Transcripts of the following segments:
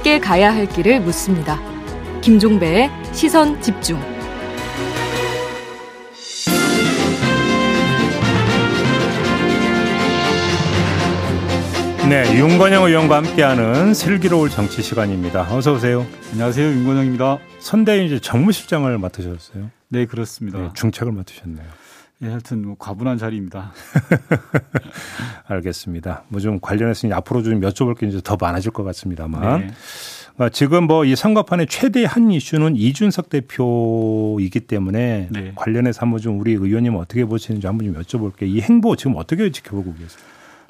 함께 가야 할 길을 묻습니다. 김종배의 시선 집중. 네, 윤건영 의원과 함께하는 슬기로울 정치 시간입니다. 어서 오세요. 안녕하세요, 윤건영입니다. 선대위 이제 정무실장을 맡으셨어요. 네, 그렇습니다. 네, 중책을 맡으셨네요. 예, 하여튼 뭐 과분한 자리입니다. 알겠습니다. 뭐 좀 관련해서 앞으로 좀 여쭤볼 게 이제 더 많아질 것 같습니다만. 네. 어, 지금 뭐 이 선거판의 최대 한 이슈는 이준석 대표이기 때문에 네. 관련해서 한번 좀 우리 의원님 어떻게 보시는지 한번 좀 여쭤볼게요. 이 행보 지금 어떻게 지켜보고 계세요?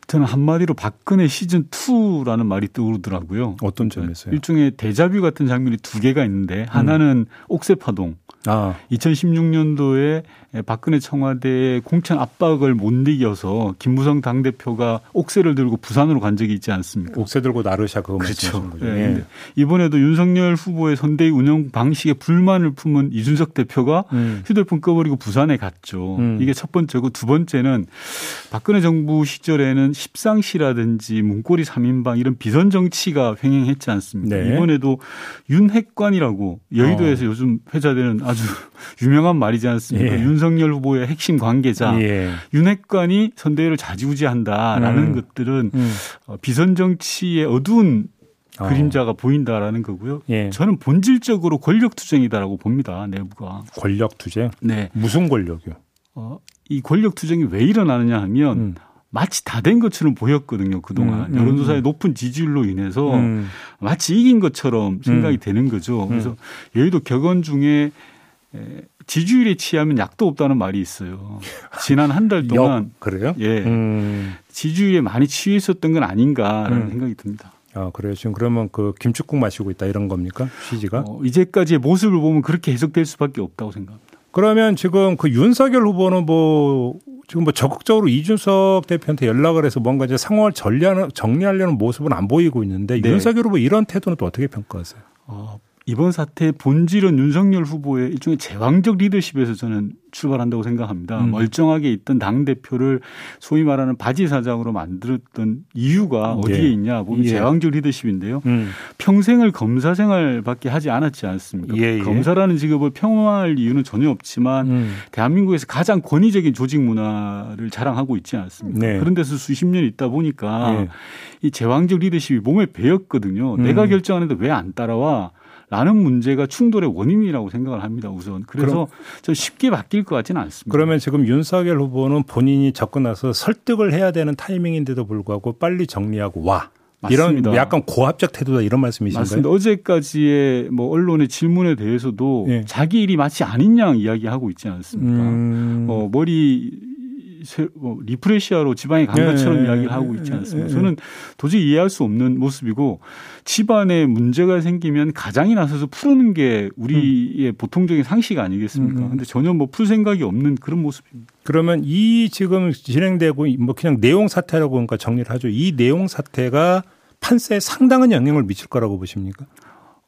저는 한마디로 박근혜 시즌 2라는 말이 떠오르더라고요. 어떤 점에서요? 일종의 대자뷰 같은 장면이 두 개가 있는데 하나는 음. 옥새파동. 아. 2016년도에 박근혜 청와대의 공천 압박을 못 이겨서 김무성 당대표가 옥새를 들고 부산으로 간 적이 있지 않습니까? 옥새 들고 나르샤 그거 그렇죠. 네. 예. 이번에도 윤석열 후보의 선대위 운영 방식에 불만을 품은 이준석 대표가 음. 휴대폰 꺼버리고 부산에 갔죠. 음. 이게 첫 번째고 두 번째는 박근혜 정부 시절에는 십상시라든지 문고리 3인방 이런 비선 정치가 횡행했지 않습니까? 네. 이번에도 윤핵관이라고 여의도에서 어. 요즘 회자되는 아주 유명한 말이지 않습니까? 예. 윤석열 후보의 핵심 관계자 예. 윤핵관이 선대위를 좌지우지한다라는 음. 것들은 음. 어, 비선 정치의 어두운 어. 그림자가 보인다라는 거고요. 예. 저는 본질적으로 권력 투쟁이다라고 봅니다. 내부가. 권력 투쟁? 네. 무슨 권력이요? 어, 이 권력 투쟁이 왜 일어나느냐 하면 음. 마치 다 된 것처럼 보였거든요 그동안 음, 음, 여론조사의 높은 지지율로 인해서 음. 마치 이긴 것처럼 생각이 음. 되는 거죠. 그래서 여의도 격언 중에 지지율에 취하면 약도 없다는 말이 있어요. 지난 한 달 동안 그래요? 예. 음. 지지율에 많이 취해 있었던 건 아닌가라는 음. 생각이 듭니다. 아, 그래요. 지금 그러면 그 김축국 마시고 있다 이런 겁니까? 취지가? 어, 이제까지의 모습을 보면 그렇게 해석될 수밖에 없다고 생각합니다. 그러면 지금 그 윤석열 후보는 뭐 지금 뭐 적극적으로 이준석 대표한테 연락을 해서 뭔가 이제 상황을 전리하는, 정리하려는 모습은 안 보이고 있는데 네. 윤석열 후보 이런 태도는 또 어떻게 평가하세요? 어, 이번 사태의 본질은 윤석열 후보의 일종의 제왕적 리더십에서 저는 출발한다고 생각합니다. 음. 멀쩡하게 있던 당 대표를 소위 말하는 바지 사장으로 만들었던 이유가 어디에 예. 있냐 보면 예. 제왕적 리더십인데요. 음. 평생을 검사 생활밖에 하지 않았지 않습니까? 예. 예. 검사라는 직업을 평화할 이유는 전혀 없지만 음. 대한민국에서 가장 권위적인 조직 문화를 자랑하고 있지 않습니까? 네. 그런 데서 수십 년 있다 보니까 예. 이 제왕적 리더십이 몸에 배었거든요. 내가 음. 결정하는데 왜 안 따라와? 라는 문제가 충돌의 원인이라고 생각을 합니다. 우선. 그래서 저 쉽게 바뀔 것 같지는 않습니다. 그러면 지금 윤석열 후보는 본인이 접근해서 설득을 해야 되는 타이밍인데도 불구하고 빨리 정리하고 와. 맞습니다. 이런 약간 고압적 태도다 이런 말씀이신가요? 맞습니다. 어제까지의 뭐 언론의 질문에 대해서도 예. 자기 일이 마치 아닌 양 이야기하고 있지 않습니까? 음. 어, 머리 뭐 refresh하러 지방에 간 것처럼 네. 이야기를 하고 있지 않습니까? 네. 저는 도저히 이해할 수 없는 모습이고 집안에 문제가 생기면 가장이 나서서 푸는 게 우리의 음. 보통적인 상식 아니겠습니까? 음. 근데 전혀 뭐 풀 생각이 없는 그런 모습입니다. 그러면 이 지금 진행되고 뭐 그냥 내홍 사태라고 그러니까 정리를 하죠. 이 내홍 사태가 판세에 상당한 영향을 미칠 거라고 보십니까?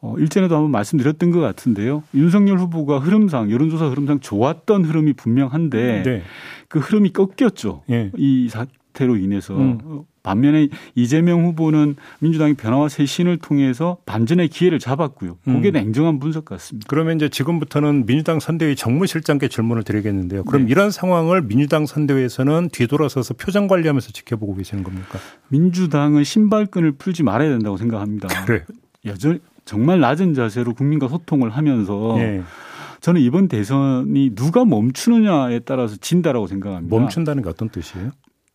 어, 일전에도 한번 말씀드렸던 것 같은데요. 윤석열 후보가 흐름상 여론조사 흐름상 좋았던 흐름이 분명한데 네. 그 흐름이 꺾였죠. 네. 이 사태로 인해서 음. 반면에 이재명 후보는 민주당이 변화와 쇄신을 통해서 반전의 기회를 잡았고요. 그게 음. 냉정한 분석 같습니다. 그러면 이제 지금부터는 민주당 선대위 정무실장께 질문을 드리겠는데요. 그럼 네. 이런 상황을 민주당 선대위에서는 뒤돌아서서 표정 관리하면서 지켜보고 계시는 겁니까? 민주당은 신발끈을 풀지 말아야 된다고 생각합니다. 그래. 여전히 정말 낮은 자세로 국민과 소통을 하면서 네. 저는 이번 대선이 누가 멈추느냐에 따라서 진다라고 생각합니다. 멈춘다는 게 어떤 뜻이에요?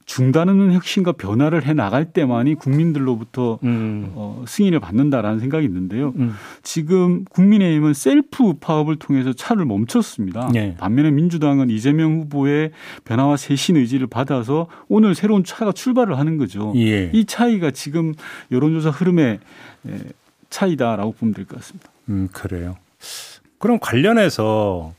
중단하는 혁신과 변화를 해 나갈 때만이 국민들로부터 음. 어, 승인을 받는다라는 생각이 있는데요. 음. 지금 국민의힘은 셀프 파업을 통해서 차를 멈췄습니다. 네. 반면에 민주당은 이재명 후보의 변화와 쇄신 의지를 받아서 오늘 새로운 차가 출발을 하는 거죠. 예. 이 차이가 지금 여론조사 흐름의 차이다라고 보면 될 것 같습니다. 음, 그래요. 그럼 관련해서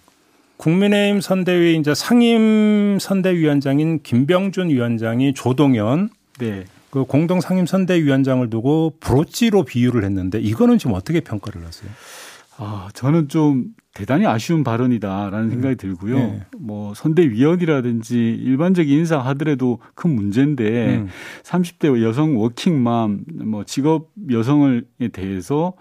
국민의힘 선대위 이제 상임 선대위원장인 김병준 위원장이 조동현 네. 그 공동 상임 선대위원장을 두고 브로치로 비유를 했는데 이거는 지금 어떻게 평가를 하세요? 아, 저는 좀 대단히 아쉬운 발언이다라는 음. 생각이 들고요. 네. 뭐 선대위원이라든지 일반적인 인사 하더라도 큰 문제인데 음. 30대 여성 워킹맘 뭐 직업 여성에 대해서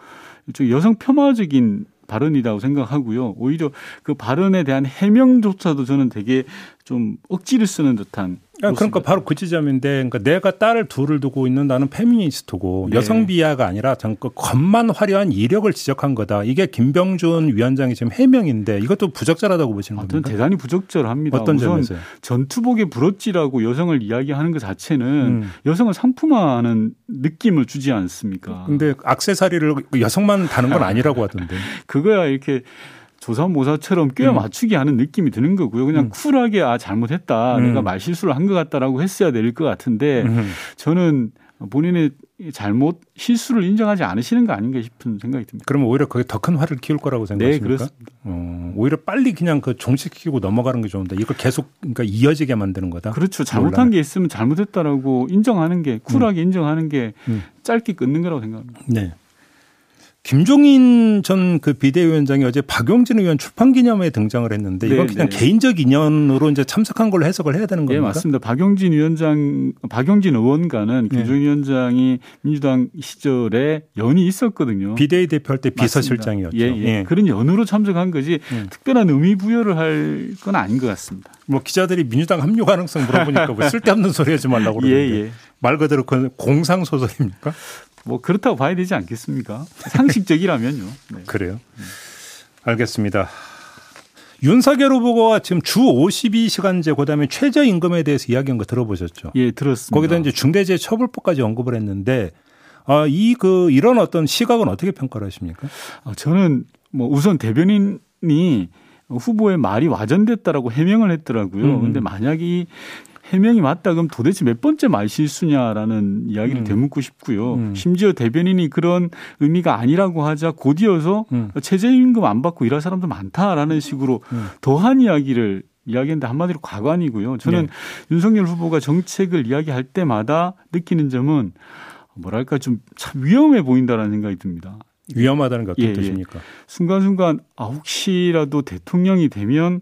여성 폄하적인 발언이라고 생각하고요. 오히려 그 발언에 대한 해명조차도 저는 되게 좀 억지를 쓰는 듯한 아, 그러니까 바로 그 지점인데 그러니까 내가 딸을 둘을 두고 있는 나는 페미니스트고 네. 여성 비하가 아니라 잠깐 겉만 화려한 이력을 지적한 거다. 이게 김병준 위원장이 지금 해명인데 이것도 부적절하다고 보시는 아, 겁니까? 대단히 부적절합니다. 어떤 점에서 전투복에 부러지라고 여성을 이야기하는 것 자체는 음. 여성을 상품화하는 느낌을 주지 않습니까? 근데 악세사리를 여성만 다는 건 아니라고 하던데. 그거야 이렇게 조사모사처럼 꿰어 음. 맞추기 음. 하는 느낌이 드는 거고요. 그냥 음. 쿨하게 아 잘못했다. 음. 내가 말 실수를 한 것 같다라고 했어야 될 것 같은데 음. 저는 본인의 잘못 실수를 인정하지 않으시는 거 아닌가 싶은 생각이 듭니다. 그러면 오히려 그게 더 큰 화를 키울 거라고 네, 생각하십니까? 네, 그렇습니다. 어, 오히려 빨리 그냥 그 종식시키고 넘어가는 게 좋은데 이걸 계속 그러니까 이어지게 만드는 거다. 그렇죠. 잘못한 논란을. 게 있으면 잘못했다라고 인정하는 게 쿨하게 음. 인정하는 게 짧게 끊는 거라고 생각합니다. 네. 김종인 전 그 비대위원장이 어제 박용진 의원 출판 기념회에 등장을 했는데 이건 네, 그냥 네. 개인적 인연으로 이제 참석한 걸로 해석을 해야 되는 겁니까? 네, 맞습니다. 박용진 위원장, 박용진 의원과는 네. 김종인 네. 위원장이 민주당 시절에 연이 있었거든요. 비대위 대표할 때 비서실장이었죠. 예, 예. 예. 그런 연으로 참석한 거지 음. 특별한 의미 부여를 할 건 아닌 것 같습니다. 뭐 기자들이 민주당 합류 가능성 물어보니까 뭐 쓸데없는 소리 하지 말라고 그러는데 예, 예. 말 그대로 그 공상 소설입니까? 뭐 그렇다고 봐야 되지 않겠습니까? 상식적이라면요. 네. 그래요. 알겠습니다. 윤석열 후보가 지금 주 52시간제 그다음에 최저임금에 대해서 이야기한 거 들어보셨죠? 예, 들었습니다. 거기다 이제 중대재해처벌법까지 언급을 했는데 아, 이 그 이런 어떤 시각은 어떻게 평가를 하십니까? 아, 저는 뭐 우선 대변인이 후보의 말이 와전됐다라고 해명을 했더라고요. 음. 근데 만약에 해명이 맞다 그럼 도대체 몇 번째 말 실수냐라는 이야기를 음. 되묻고 싶고요. 음. 심지어 대변인이 그런 의미가 아니라고 하자 곧이어서 음. 최저임금 안 받고 일할 사람도 많다라는 식으로 음. 더한 이야기를 이야기했는데 한마디로 과관이고요. 저는 네. 윤석열 후보가 정책을 이야기할 때마다 느끼는 점은 뭐랄까 좀 참 위험해 보인다라는 생각이 듭니다. 위험하다는 게 어떤 예, 예. 뜻입니까? 순간순간 아 혹시라도 대통령이 되면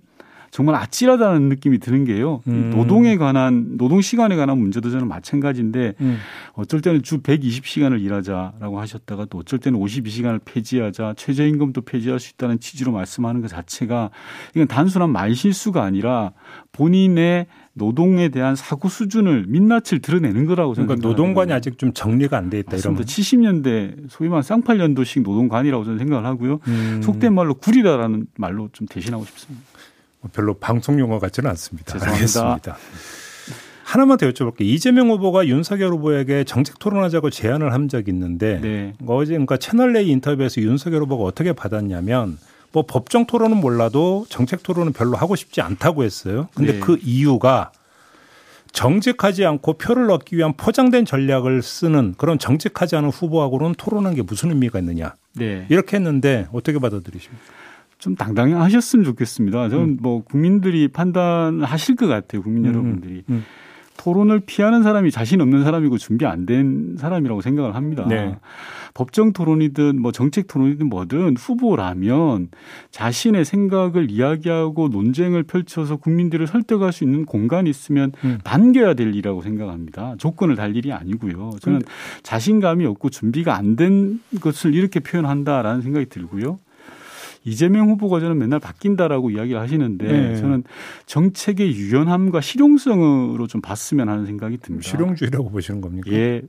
정말 아찔하다는 느낌이 드는 게요. 음. 노동에 관한 노동 시간에 관한 문제도 저는 마찬가지인데 음. 어쩔 때는 주 120시간을 일하자라고 하셨다가 또 어쩔 때는 52시간을 폐지하자 최저임금도 폐지할 수 있다는 취지로 말씀하는 것 자체가 이건 단순한 말 실수가 아니라 본인의 노동에 대한 사고 수준을 민낯을 드러내는 거라고 생각합니다. 그러니까 노동관이 아직 좀 정리가 안 돼 있다 이런. 70년대 소위 말 쌍팔년도식 노동관이라고 저는 생각을 하고요. 음. 속된 말로 구리다라는 말로 좀 대신하고 싶습니다. 별로 방송 용어 같지는 않습니다. 죄송합니다. 알겠습니다. 하나만 더 여쭤볼게요. 이재명 후보가 윤석열 후보에게 정책 토론하자고 제안을 한 적이 있는데 네. 어제 그러니까 채널 A 인터뷰에서 윤석열 후보가 어떻게 받았냐면 뭐 법정 토론은 몰라도 정책 토론은 별로 하고 싶지 않다고 했어요. 근데 네. 그 이유가 정직하지 않고 표를 얻기 위한 포장된 전략을 쓰는 그런 정직하지 않은 후보하고는 토론한 게 무슨 의미가 있느냐. 네. 이렇게 했는데 어떻게 받아들이십니까? 좀 당당하셨으면 좋겠습니다. 저는 음. 뭐 국민들이 판단하실 것 같아요. 국민 음. 여러분들이. 음. 토론을 피하는 사람이 자신 없는 사람이고 준비 안 된 사람이라고 생각을 합니다. 네. 법정 토론이든 뭐 정책 토론이든 뭐든 후보라면 자신의 생각을 이야기하고 논쟁을 펼쳐서 국민들을 설득할 수 있는 공간이 있으면 음. 반겨야 될 일이라고 생각합니다. 조건을 달 일이 아니고요. 저는 자신감이 없고 준비가 안 된 것을 이렇게 표현한다라는 생각이 들고요. 이재명 후보가 저는 맨날 바뀐다라고 이야기를 하시는데 네. 저는 정책의 유연함과 실용성으로 좀 봤으면 하는 생각이 듭니다. 실용주의라고 보시는 겁니까? 예.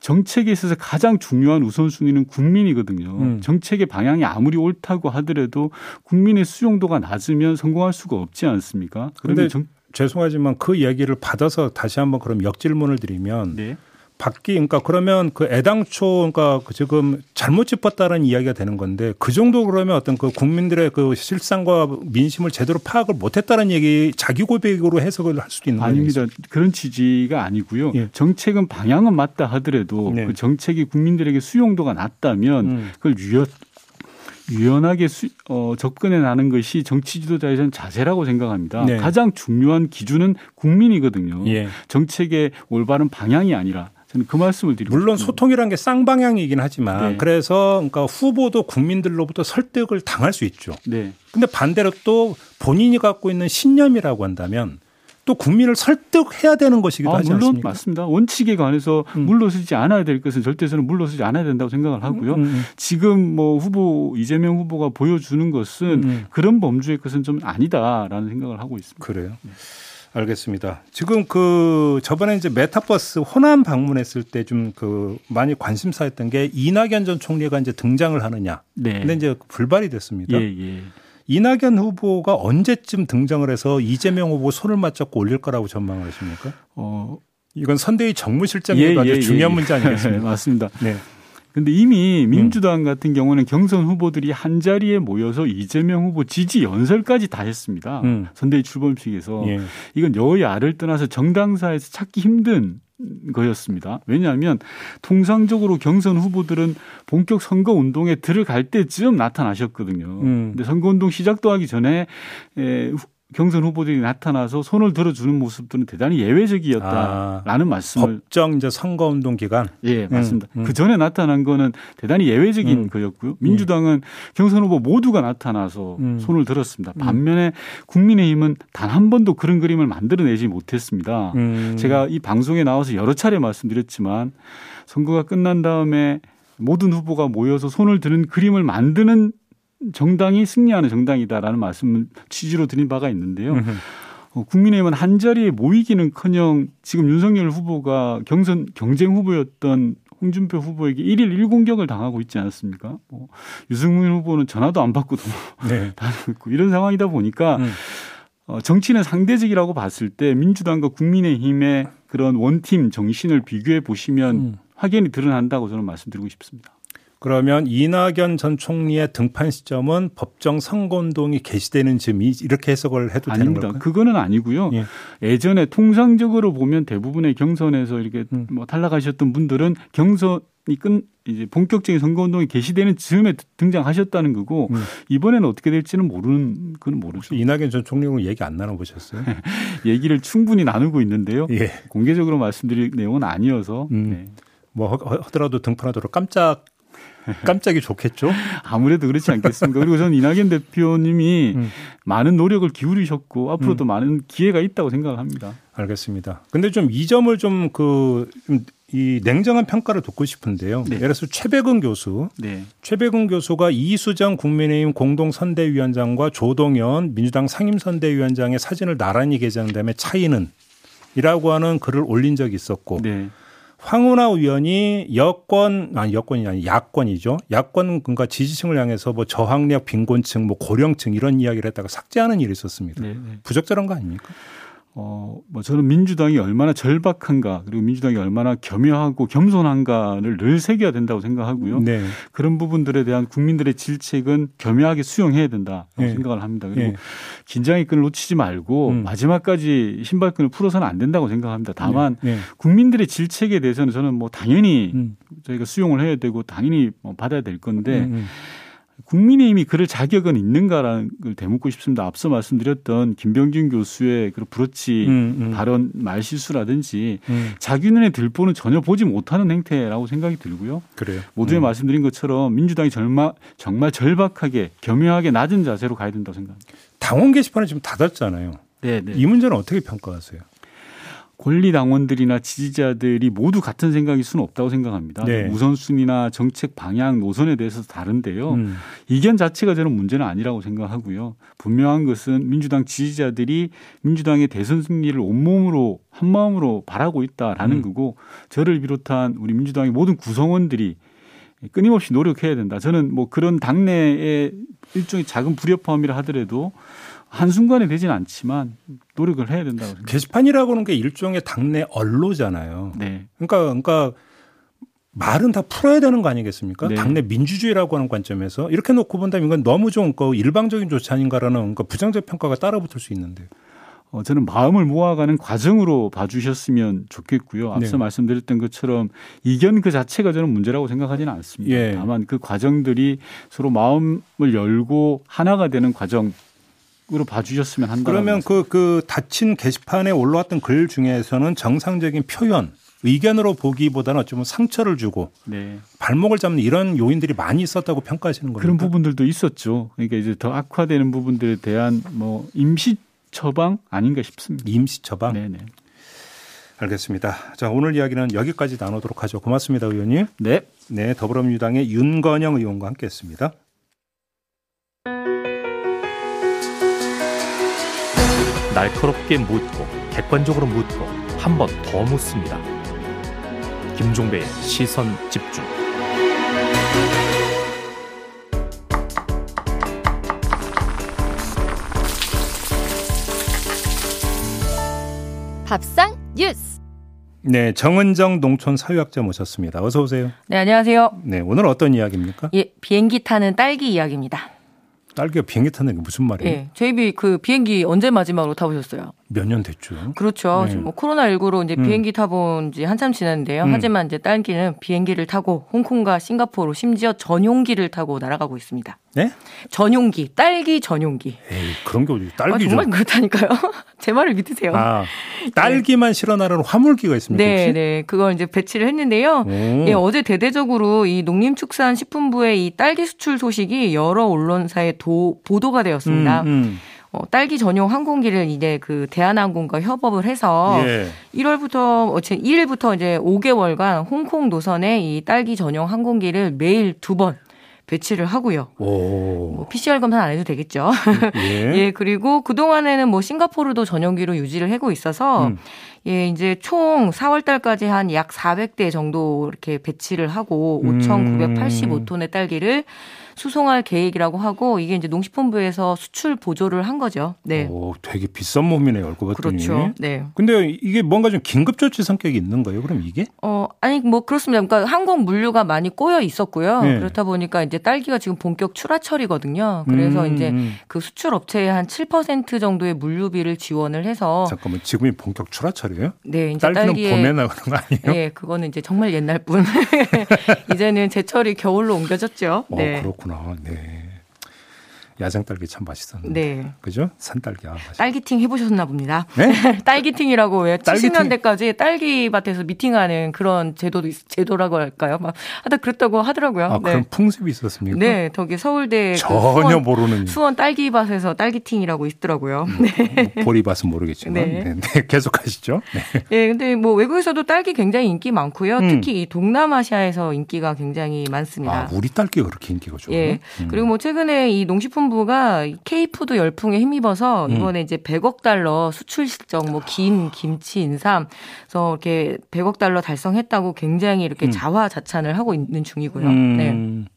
정책에 있어서 가장 중요한 우선순위는 국민이거든요. 음. 정책의 방향이 아무리 옳다고 하더라도 국민의 수용도가 낮으면 성공할 수가 없지 않습니까? 그런데 죄송하지만 그 이야기를 받아서 다시 한번 그럼 역질문을 드리면 네. 받기 그러니까 그러면 그 애당초 그러니까 그 지금 잘못 짚었다는 이야기가 되는 건데 그 정도 그러면 어떤 그 국민들의 그 실상과 민심을 제대로 파악을 못했다는 얘기 자기 고백으로 해석을 할 수도 있는 거아요 아닙니다. 그런 취지가 아니고요. 예. 정책은 방향은 맞다 하더라도 네. 그 정책이 국민들에게 수용도가 낮다면 음. 그걸 유연 유연하게 수, 어, 접근해 나는 것이 정치 지도자의 자세라고 생각합니다. 네. 가장 중요한 기준은 국민이거든요. 예. 정책의 올바른 방향이 아니라 저는 그 말씀을 드리고 물론 싶습니다. 소통이라는 게 쌍방향이긴 하지만 네. 그래서 그러니까 후보도 국민들로부터 설득을 당할 수 있죠. 네. 근데 반대로 또 본인이 갖고 있는 신념이라고 한다면 또 국민을 설득해야 되는 것이기도 아, 하지 물론 않습니까? 맞습니다. 원칙에 관해서 음. 물러서지 않아야 될 것은 절대서는 물러서지 않아야 된다고 생각을 하고요. 음, 음. 지금 뭐 후보 이재명 후보가 보여주는 것은 음, 음. 그런 범주의 것은 좀 아니다라는 생각을 하고 있습니다. 그래요. 네. 알겠습니다. 지금 그 저번에 이제 메타버스 호남 방문했을 때 좀 그 많이 관심사였던 게 이낙연 전 총리가 이제 등장을 하느냐. 네. 근데 이제 불발이 됐습니다. 예, 예. 이낙연 후보가 언제쯤 등장을 해서 이재명 후보 손을 맞잡고 올릴 거라고 전망을 하십니까? 어, 이건 선대위 정무실장에도 예, 아주 예, 중요한 예. 문제 아니겠습니까? 맞습니다. 네. 근데 이미 민주당 음. 같은 경우는 경선 후보들이 한 자리에 모여서 이재명 후보 지지 연설까지 다 했습니다. 음. 선대위 출범식에서 예. 이건 여야를 떠나서 정당사에서 찾기 힘든 거였습니다. 왜냐하면 통상적으로 경선 후보들은 본격 선거 운동에 들어갈 때쯤 나타나셨거든요. 음. 근데 선거 운동 시작도 하기 전에 에, 경선 후보들이 나타나서 손을 들어주는 모습들은 대단히 예외적이었다라는 아, 말씀을 법정 이제 선거 운동 기간 예 맞습니다 음, 음. 그 전에 나타난 거는 대단히 예외적인 음. 거였고요 민주당은 음. 경선 후보 모두가 나타나서 음. 손을 들었습니다 음. 반면에 국민의힘은 단 한 번도 그런 그림을 만들어내지 못했습니다 제가 이 방송에 나와서 여러 차례 말씀드렸지만 선거가 끝난 다음에 모든 후보가 모여서 손을 드는 그림을 만드는 정당이 승리하는 정당이다라는 말씀을 취지로 드린 바가 있는데요. 어, 국민의힘은 한 자리에 모이기는커녕 지금 윤석열 후보가 경선 경쟁 후보였던 홍준표 후보에게 1일 1공격을 당하고 있지 않았습니까? 뭐 유승민 후보는 전화도 안 받고 네. 다니고 있고 이런 상황이다 보니까 음. 어, 정치는 상대적이라고 봤을 때 민주당과 국민의힘의 그런 원팀 정신을 비교해 보시면 음. 확연히 드러난다고 저는 말씀드리고 싶습니다. 그러면 이낙연 전 총리의 등판 시점은 법정 선거운동이 개시되는 즈음이 이렇게 해석을 해도 아닙니다. 되는 걸까요? 그거는 아니고요. 예. 전에 통상적으로 보면 대부분의 경선에서 이렇게 음. 뭐 탈락하셨던 분들은 경선이 끝 이제 본격적인 선거운동이 개시되는 즈음에 등장하셨다는 거고 음. 이번에는 어떻게 될지는 모르는 그건 모르죠. 이낙연 전 총리하고 얘기 안 나눠보셨어요? 얘기를 충분히 나누고 있는데요. 예. 공개적으로 말씀드릴 내용은 아니어서 음. 네. 뭐 하더라도 등판하도록 깜짝 깜짝이 좋겠죠? 아무래도 그렇지 않겠습니까? 그리고 저는 이낙연 대표님이 음. 많은 노력을 기울이셨고 앞으로도 음. 많은 기회가 있다고 생각을 합니다. 알겠습니다. 근데 좀 이 점을 좀 그 이 냉정한 평가를 듣고 싶은데요. 네. 예를 들어서 최백은 교수, 네. 최백은 교수가 이수정 국민의힘 공동 선대위원장과 조동현 민주당 상임 선대위원장의 사진을 나란히 게재한 다음에 차이는 이라고 하는 글을 올린 적이 있었고 네. 황운하 의원이 여권 아니 여권이 아니 야권이죠. 야권 그러니까 지지층을 향해서 뭐 저학력 빈곤층 뭐 고령층 이런 이야기를 했다가 삭제하는 일이 있었습니다. 네, 네. 부적절한 거 아닙니까? 어, 뭐 저는 민주당이 얼마나 절박한가 그리고 민주당이 얼마나 겸허하고 겸손한가를 늘 새겨야 된다고 생각하고요. 네. 그런 부분들에 대한 국민들의 질책은 겸허하게 수용해야 된다고 네. 생각을 합니다. 그리고 네. 긴장의 끈을 놓치지 말고 음. 마지막까지 신발끈을 풀어서는 안 된다고 생각합니다. 다만 네. 네. 국민들의 질책에 대해서는 저는 뭐 당연히 음. 저희가 수용을 해야 되고 당연히 뭐 받아야 될 건데 음. 음. 국민의힘이 그럴 자격은 있는가라는 걸 되묻고 싶습니다. 앞서 말씀드렸던 김병준 교수의 그 브로치 음, 음. 발언 말실수라든지 음. 자기 눈에 들보는 전혀 보지 못하는 행태라고 생각이 들고요. 그래요. 모두에 음. 말씀드린 것처럼 민주당이 정말, 정말 절박하게 겸허하게 낮은 자세로 가야 된다고 생각합니다. 당원 게시판을 지금 닫았잖아요. 네, 네. 이 문제는 어떻게 평가하세요? 권리 당원들이나 지지자들이 모두 같은 생각일 수는 없다고 생각합니다. 네. 우선순위나 정책 방향 노선에 대해서 다른데요. 음. 이견 자체가 저는 문제는 아니라고 생각하고요. 분명한 것은 민주당 지지자들이 민주당의 대선 승리를 온몸으로 한마음으로 바라고 있다라는 음. 거고 저를 비롯한 우리 민주당의 모든 구성원들이 끊임없이 노력해야 된다. 저는 뭐 그런 당내의 일종의 작은 불협화음이라 하더라도 한순간에 되지는 않지만 노력을 해야 된다고 생각합니다. 게시판이라고 하는 게 일종의 당내 언로잖아요. 네. 그러니까 그러니까 말은 다 풀어야 되는 거 아니겠습니까? 네. 당내 민주주의라고 하는 관점에서 이렇게 놓고 본다면 이건 너무 좀 그 일방적인 조치 아닌가라는 그 부정적 평가가 따라붙을 수 있는데요. 어, 저는 마음을 모아가는 과정으로 봐주셨으면 좋겠고요. 앞서 네. 말씀드렸던 것처럼 이견 그 자체가 저는 문제라고 생각하지는 않습니다. 예. 다만 그 과정들이 서로 마음을 열고 하나가 되는 과정 으로 봐주셨으면 한다. 그러면 그, 그 닫힌 게시판에 올라왔던 글 중에서는 정상적인 표현 의견으로 보기보다는 어쩌면 상처를 주고 네. 발목을 잡는 이런 요인들이 많이 있었다고 평가하시는 겁니다. 그런 부분들도 있었죠. 그러니까 이제 더 악화되는 부분들에 대한 뭐 임시 처방 아닌가 싶습니다. 임시 처방. 네네. 알겠습니다. 자 오늘 이야기는 여기까지 나누도록 하죠. 고맙습니다, 의원님. 네. 네, 더불어민주당의 윤건영 의원과 함께했습니다. 날카롭게 묻고 객관적으로 묻고 한 번 더 묻습니다. 김종배의 시선 집중. 밥상 뉴스. 네, 정은정 농촌 사회학자 모셨습니다. 어서 오세요. 네, 안녕하세요. 네, 오늘 어떤 이야기입니까? 예, 비행기 타는 딸기 이야기입니다. 딸기가 비행기 타는 게 무슨 말이에요? 예, JB 그 비행기 언제 마지막으로 타보셨어요? 몇 년 됐죠. 그렇죠. 네. 뭐 코로나19로 이제 음. 비행기 타본 지 한참 지났는데요. 음. 하지만 이제 딸기는 비행기를 타고 홍콩과 싱가포르 심지어 전용기를 타고 날아가고 있습니다. 네? 전용기, 딸기 전용기. 에이, 그런 게 어디 딸기 아, 정말 그렇다니까요. 제 말을 믿으세요. 아, 딸기만 네. 실어 나르는 화물기가 있습니까? 네, 혹시? 네. 그걸 이제 배치를 했는데요. 예, 어제 대대적으로 이 농림축산식품부의 이 딸기 수출 소식이 여러 언론사에 도, 보도가 되었습니다. 음, 음. 어, 딸기 전용 항공기를 이제 그 대한항공과 협업을 해서 예. 1월부터 1일부터 이제 5개월간 홍콩 노선에 이 딸기 전용 항공기를 매일 두번 배치를 하고요. 뭐 PCR 검사 안 해도 되겠죠. 예. 예. 그리고 그동안에는 뭐 싱가포르도 전용기로 유지를 하고 있어서 음. 예, 이제 총 4월 달까지 한 약 400대 정도 이렇게 배치를 하고 5,985톤의 음. 딸기를 수송할 계획이라고 하고 이게 이제 농식품부에서 수출 보조를 한 거죠. 네. 오, 되게 비싼 몸이네요, 알고 봤더니. 그렇죠. 네. 근데 이게 뭔가 좀 긴급 조치 성격이 있는 거예요, 그럼 이게? 어, 아니 뭐 그렇습니다. 그러니까 항공 물류가 많이 꼬여 있었고요. 네. 그렇다 보니까 이제 딸기가 지금 본격 출하철이거든요. 그래서 음, 이제 음. 그 수출 업체에 한 7% 정도의 물류비를 지원을 해서 잠깐만 지금이 본격 출하철이에요? 네, 이제 딸기는 딸기에, 봄에 나오는 거 아니에요? 네, 그거는 이제 정말 옛날 분. 이제는 제철이 겨울로 옮겨졌죠. 어, 네. 그렇구나. 그렇구나. 네. 야생 딸기 참 맛있었는데. 네. 그죠? 산 딸기. 아, 딸기팅 해보셨나 봅니다. 네? 딸기팅이라고 왜 70년대까지 딸기밭에서 미팅하는 그런 제도도 제도라고 할까요? 막 하다 그랬다고 하더라고요. 아, 네. 그런 풍습이 있었습니까? 네. 저기 서울대 그 전혀 그 수원, 모르는 수원 딸기밭에서 딸기팅이라고 있더라고요. 음, 네. 뭐 보리밭은 모르겠지만. 네. 네. 네. 계속 하시죠. 네. 네. 근데 뭐 외국에서도 딸기 굉장히 인기 많고요. 음. 특히 이 동남아시아에서 인기가 굉장히 많습니다. 아, 우리 딸기가 그렇게 인기가 좋아요? 예. 음. 그리고 뭐 최근에 이 농식품 정부가 K푸드 열풍에 힘입어서 음. 이번에 음. 이제 100억 달러 수출 실적 뭐 김, 김치, 인삼 그래서 이렇게 100억 달러 달성했다고 굉장히 이렇게 음. 자화자찬을 하고 있는 중이고요. 음. 네.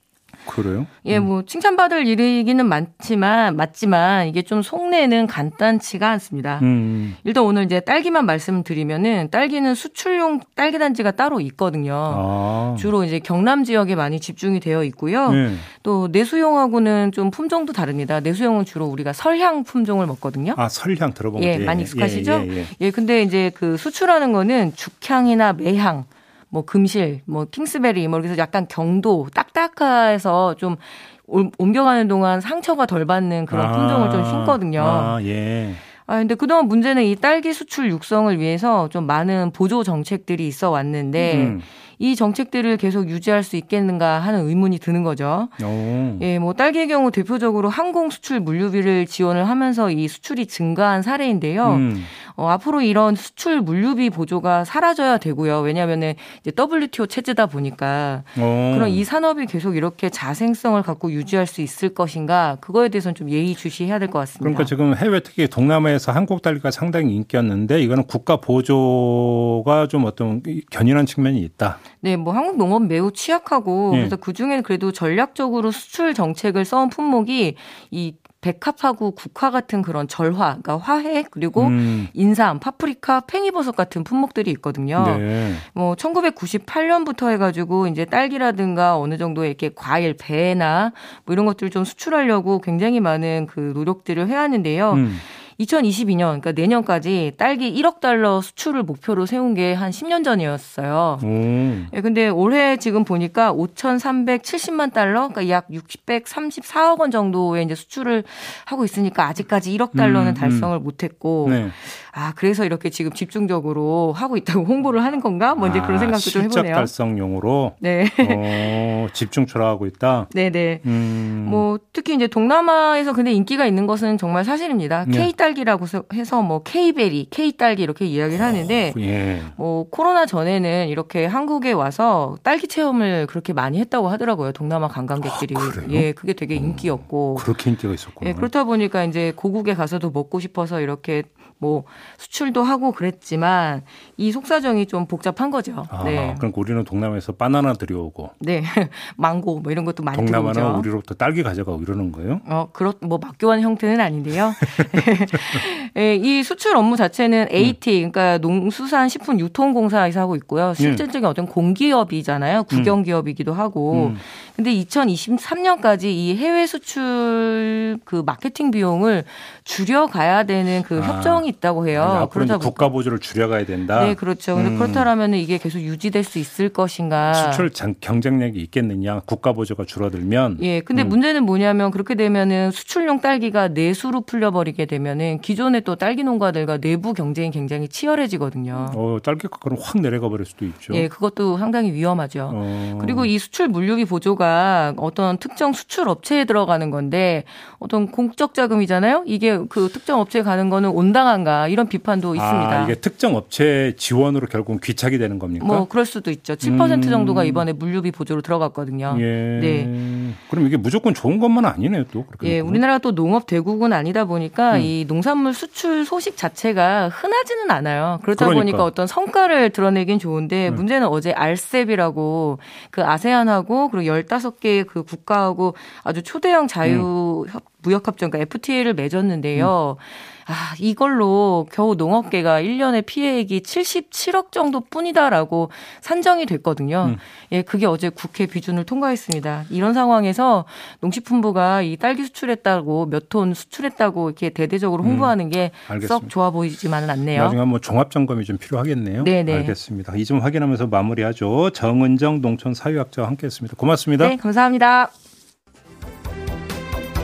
그래요? 예, 음. 뭐 칭찬받을 일이기는 많지만 맞지만 이게 좀 속내는 간단치가 않습니다. 음. 일단 오늘 이제 딸기만 말씀드리면은 딸기는 수출용 딸기 단지가 따로 있거든요. 아. 주로 이제 경남 지역에 많이 집중이 되어 있고요. 네. 또 내수용하고는 좀 품종도 다릅니다. 내수용은 주로 우리가 설향 품종을 먹거든요. 아, 설향 들어본 예, 많이 익숙하시죠? 예, 예, 예. 예, 근데 이제 그 수출하는 거는 죽향이나 매향 뭐 금실, 뭐 킹스베리 뭐 그래서 약간 경도 딱딱해서 좀 옮겨가는 동안 상처가 덜 받는 그런 아, 품종을 좀 심거든요. 아, 예. 아, 근데 그동안 문제는 이 딸기 수출 육성을 위해서 좀 많은 보조 정책들이 있어 왔는데 음. 이 정책들을 계속 유지할 수 있겠는가 하는 의문이 드는 거죠. 오. 예, 뭐 딸기의 경우 대표적으로 항공 수출 물류비를 지원을 하면서 이 수출이 증가한 사례인데요. 음. 어, 앞으로 이런 수출 물류비 보조가 사라져야 되고요. 왜냐하면은 이제 WTO 체제다 보니까 오. 그런 이 산업이 계속 이렇게 자생성을 갖고 유지할 수 있을 것인가 그거에 대해서는 좀 예의주시해야 될 것 같습니다. 그러니까 지금 해외 특히 동남아에서 한국 딸기가 상당히 인기였는데 이거는 국가 보조가 좀 어떤 견인한 측면이 있다. 네, 뭐 한국 농업 매우 취약하고 네. 그래서 그 중에 그래도 전략적으로 수출 정책을 써온 품목이 이 백합하고 국화 같은 그런 절화, 그러니까 화해 그리고 음. 인삼, 파프리카, 팽이버섯 같은 품목들이 있거든요. 네. 뭐 1998년부터 해가지고 이제 딸기라든가 어느 정도 이렇게 과일, 배나 뭐 이런 것들을 좀 수출하려고 굉장히 많은 그 노력들을 해왔는데요. 음. 2022년 그러니까 내년까지 딸기 1억 달러 수출을 목표로 세운 게 한 10년 전이었어요. 음. 예, 근데 올해 지금 보니까 5,370만 달러, 그러니까 약 634억 원 정도의 이제 수출을 하고 있으니까 아직까지 1억 달러는 음, 음. 달성을 음. 못했고, 네. 아 그래서 이렇게 지금 집중적으로 하고 있다고 홍보를 하는 건가? 뭐 이제 아, 그런 생각도 좀 해보네요. 달성용으로 네 어, 집중 출하하고 있다. 네네. 음. 뭐 특히 이제 동남아에서 근데 인기가 있는 것은 정말 사실입니다. 네. K 딸기라고 해서 뭐 K베리, K 딸기 이렇게 이야기를 하는데 오, 예. 뭐 코로나 전에는 이렇게 한국에 와서 딸기 체험을 그렇게 많이 했다고 하더라고요. 동남아 관광객들이. 아, 예, 그게 되게 인기였고. 그렇게 인기가 있었고. 예, 그렇다 보니까 이제 고국에 가서도 먹고 싶어서 이렇게 뭐 수출도 하고 그랬지만 이 속사정이 좀 복잡한 거죠. 아, 네. 그럼 우리는 동남아에서 바나나 들여오고, 네, 망고 뭐 이런 것도 많이 동남아는 들어오죠. 우리로부터 딸기 가져가고 이러는 거예요? 어, 그렇 뭐 막교환 형태는 아닌데요. 네, 이 수출 업무 자체는 AT, 그러니까 농수산식품 유통공사에서 하고 있고요. 실질적인 어떤 공기업이잖아요. 국영기업이기도 하고. 음. 근데 2023년까지 이 해외 수출 그 마케팅 비용을 줄여가야 되는 그 아, 협정이 있다고 해요. 아니, 그러다 국가 보조를 줄여가야 된다. 네, 그렇죠. 근데 음. 그렇다면 이게 계속 유지될 수 있을 것인가? 수출 경쟁력이 있겠느냐? 국가 보조가 줄어들면. 예, 근데 음. 문제는 뭐냐면 그렇게 되면은 수출용 딸기가 내수로 풀려버리게 되면은 기존 의또 딸기 농가들과 내부 경쟁이 굉장히 치열해지거든요. 어, 딸기 가격은 확 내려가 버릴 수도 있죠. 예, 그것도 상당히 위험하죠. 어. 그리고 이 수출 물류기 보조가 어떤 특정 수출 업체에 들어가는 건데 어떤 공적 자금이잖아요. 이게 그 특정 업체에 가는 거는 온당한가 이런 비판도 아, 있습니다. 아, 이게 특정 업체 지원으로 결국은 귀착이 되는 겁니까? 뭐 그럴 수도 있죠. 7% 음. 정도가 이번에 물류비 보조로 들어갔거든요. 예. 네. 그럼 이게 무조건 좋은 것만 아니네요, 또. 예, 우리나라가 또 농업 대국은 아니다 보니까 음. 이 농산물 수출 소식 자체가 흔하지는 않아요. 그러다 그러니까. 보니까 어떤 성과를 드러내긴 좋은데 음. 문제는 어제 알셉이라고 그 아세안하고 그리고 15개의 그 국가하고 아주 초대형 자유 음. 무역합정, 그러니까 FTA를 맺었는데요. 음. 아, 이걸로 겨우 농업계가 1년에 피해액이 77억 정도 뿐이다라고 산정이 됐거든요. 음. 예, 그게 어제 국회 비준을 통과했습니다. 이런 상황에서 농식품부가 이 딸기 수출했다고 몇 톤 수출했다고 이렇게 대대적으로 홍보하는 음. 게썩 좋아 보이지만은 않네요. 나중에 뭐 종합 점검이 좀 필요하겠네요. 네네. 알겠습니다. 이 점 확인하면서 마무리하죠. 정은정 농촌 사회학자와 함께했습니다. 고맙습니다. 네, 감사합니다.